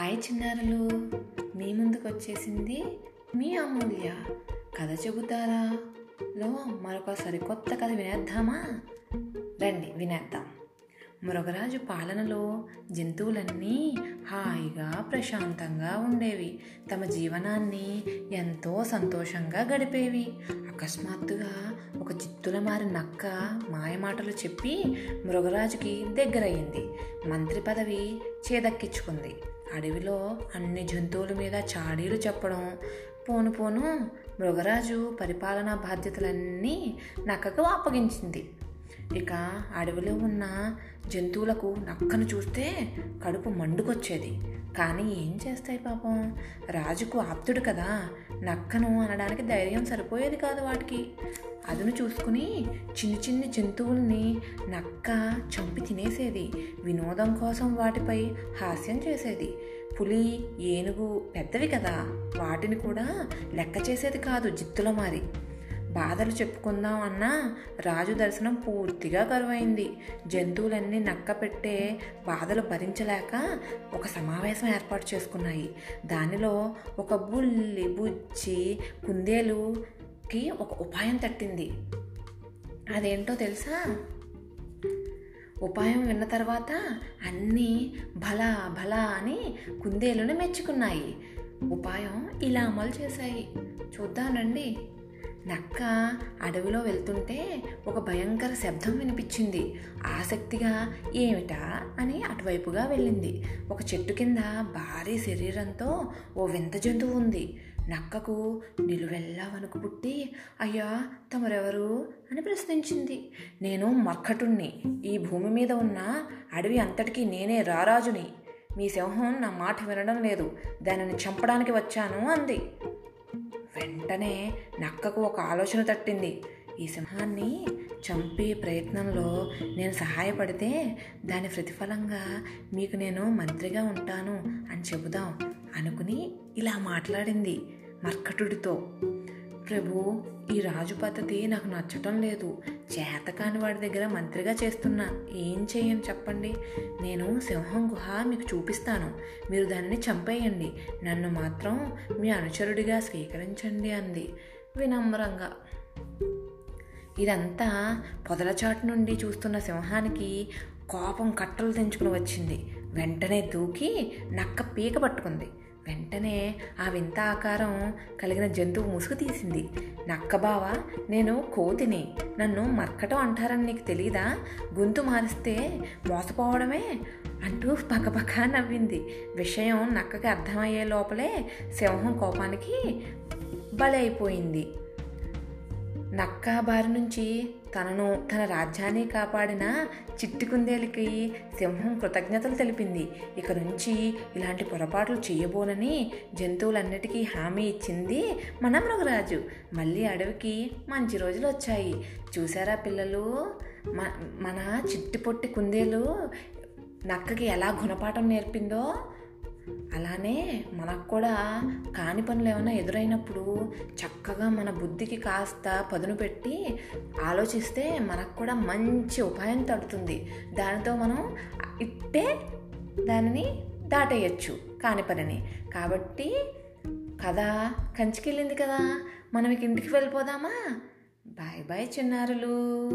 Hi చిన్నారులు. మీ ముందుకు వచ్చేసింది మీ అమూల్య. కథ చెబుతారా? లో మరొక సరికొత్త కథ వినేద్దామా? రండి వినేద్దాం. మృగరాజు పాలనలో జంతువులన్నీ హాయిగా ప్రశాంతంగా ఉండేవి. తమ జీవనాన్ని ఎంతో సంతోషంగా గడిపేవి. అకస్మాత్తుగా ఒక చిత్తుల మారి నక్క మాయమాటలు చెప్పి మృగరాజుకి దగ్గరయ్యింది. మంత్రి పదవి చేదక్కించుకుంది. అడవిలో అన్ని జంతువుల మీద చాడీలు చెప్పడం. పోను పోను మృగరాజు పరిపాలనా బాధ్యతలన్నీ నక్కకు అప్పగించింది. ఇక అడవిలో ఉన్న జంతువులకు నక్కను చూస్తే కడుపు మండుకొచ్చేది. కానీ ఏం చేస్తాయి పాపం? రాజుకు ఆప్తుడు కదా. నక్కను అనడానికి ధైర్యం సరిపోయేది కాదు వాటికి. అదును చూసుకుని చిన్ని చిన్ని జంతువుల్ని నక్క చంపి తినేసేది. వినోదం కోసం వాటిపై హాస్యం చేసేది. పులి ఏనుగు పెద్దవి కదా. వాటిని కూడా లెక్క చేసేది కాదు జిత్తుల మారి బాధలు చెప్పుకుందాం అన్నా రాజు దర్శనం పూర్తిగా కరువైంది. జంతువులన్నీ నక్క పెట్టే బాధలు భరించలేక ఒక సమావేశం ఏర్పాటు చేసుకున్నాయి. దానిలో ఒక బుల్లి బుచ్చి కుందేలుకి ఒక ఉపాయం తట్టింది. అదేంటో తెలుసా? ఉపాయం విన్న తర్వాత అన్నీ భలా భలా అని కుందేలును మెచ్చుకున్నాయి. ఉపాయం ఇలా అమలు చేశాయి. చూద్దానండి నక్క అడవిలో వెళ్తుంటే ఒక భయంకర శబ్దం వినిపించింది. ఆసక్తిగా ఏమిటా అని అటువైపుగా వెళ్ళింది. ఒక చెట్టు కింద భారీ శరీరంతో ఓ వింత జంతువు ఉంది. నక్కకు నిలువెల్లా వణుకు పుట్టి అయ్యా తమరెవరు? అని ప్రశ్నించింది. నేను మర్కటుణ్ణి. ఈ భూమి మీద ఉన్న అడవి అంతటికీ నేనే రారాజుని. మీ సింహం నా మాట వినడం లేదు. దానిని చంపడానికి వచ్చాను అంది. వెంటనే నక్కకు ఒక ఆలోచన తట్టింది. ఈ సింహాన్ని చంపే ప్రయత్నంలో నేను సహాయపడితే దాని ప్రతిఫలంగా మీకు నేను మంత్రిగా ఉంటాను అని చెబుదాం అనుకుని ఇలా మాట్లాడింది మర్కటుడితో. ప్రభు ఈ రాజు పద్ధతి నాకు నచ్చటం లేదు. చేతకాని వాడి దగ్గర మంత్రిగా చేస్తున్నా. ఏం చేయను చెప్పండి? నేను సింహం గుహ మీకు చూపిస్తాను. మీరు దానిని చంపేయండి. నన్ను మాత్రం మీ అనుచరుడిగా స్వీకరించండి అంది. వినమ్రంగా. ఇదంతా పొదలచాటు నుండి చూస్తున్న సింహానికి కోపం కట్టలు తెంచుకుని వచ్చింది. వెంటనే దూకి నక్క పీక పట్టుకుంది. వెంటనే ఆ వింత ఆకారం కలిగిన జంతువు ముసుగు తీసింది. నక్కబావ నేను కోతిని నన్ను మర్కటం అంటారని నీకు తెలీదా? గొంతు మారిస్తే మోసపోవడమే? అంటూ పక్కపక్క నవ్వింది. విషయం నక్కకి అర్థమయ్యే లోపలే సింహం కోపానికి బలైపోయింది. నక్క బారి నుంచి తనను తన రాజ్యాన్ని కాపాడిన చిట్టి కుందేలుకి సింహం కృతజ్ఞతలు తెలిపింది. ఇక నుంచి ఇలాంటి పొరపాట్లు చేయబోనని జంతువులన్నిటికీ హామీ ఇచ్చింది మన మృగరాజు మళ్ళీ అడవికి మంచి రోజులు వచ్చాయి. చూసారా పిల్లలు? మన చిట్టి పొట్టి కుందేలు నక్కకి ఎలా గుణపాఠం నేర్పిందో? అలానే మనకు కూడా కాని పనులు ఏమైనా ఎదురైనప్పుడు చక్కగా మన బుద్ధికి కాస్త పదును పెట్టి ఆలోచిస్తే మనకు కూడా మంచి ఉపాయం తడుతుంది. దానితో మనం ఇట్టే దానిని దాటేయచ్చు కాని పనిని. కాబట్టి కదా కంచికెళ్ళింది కదా. మనం ఇక ఇంటికి వెళ్ళిపోదామా? బాయ్ బాయ్ చిన్నారులు.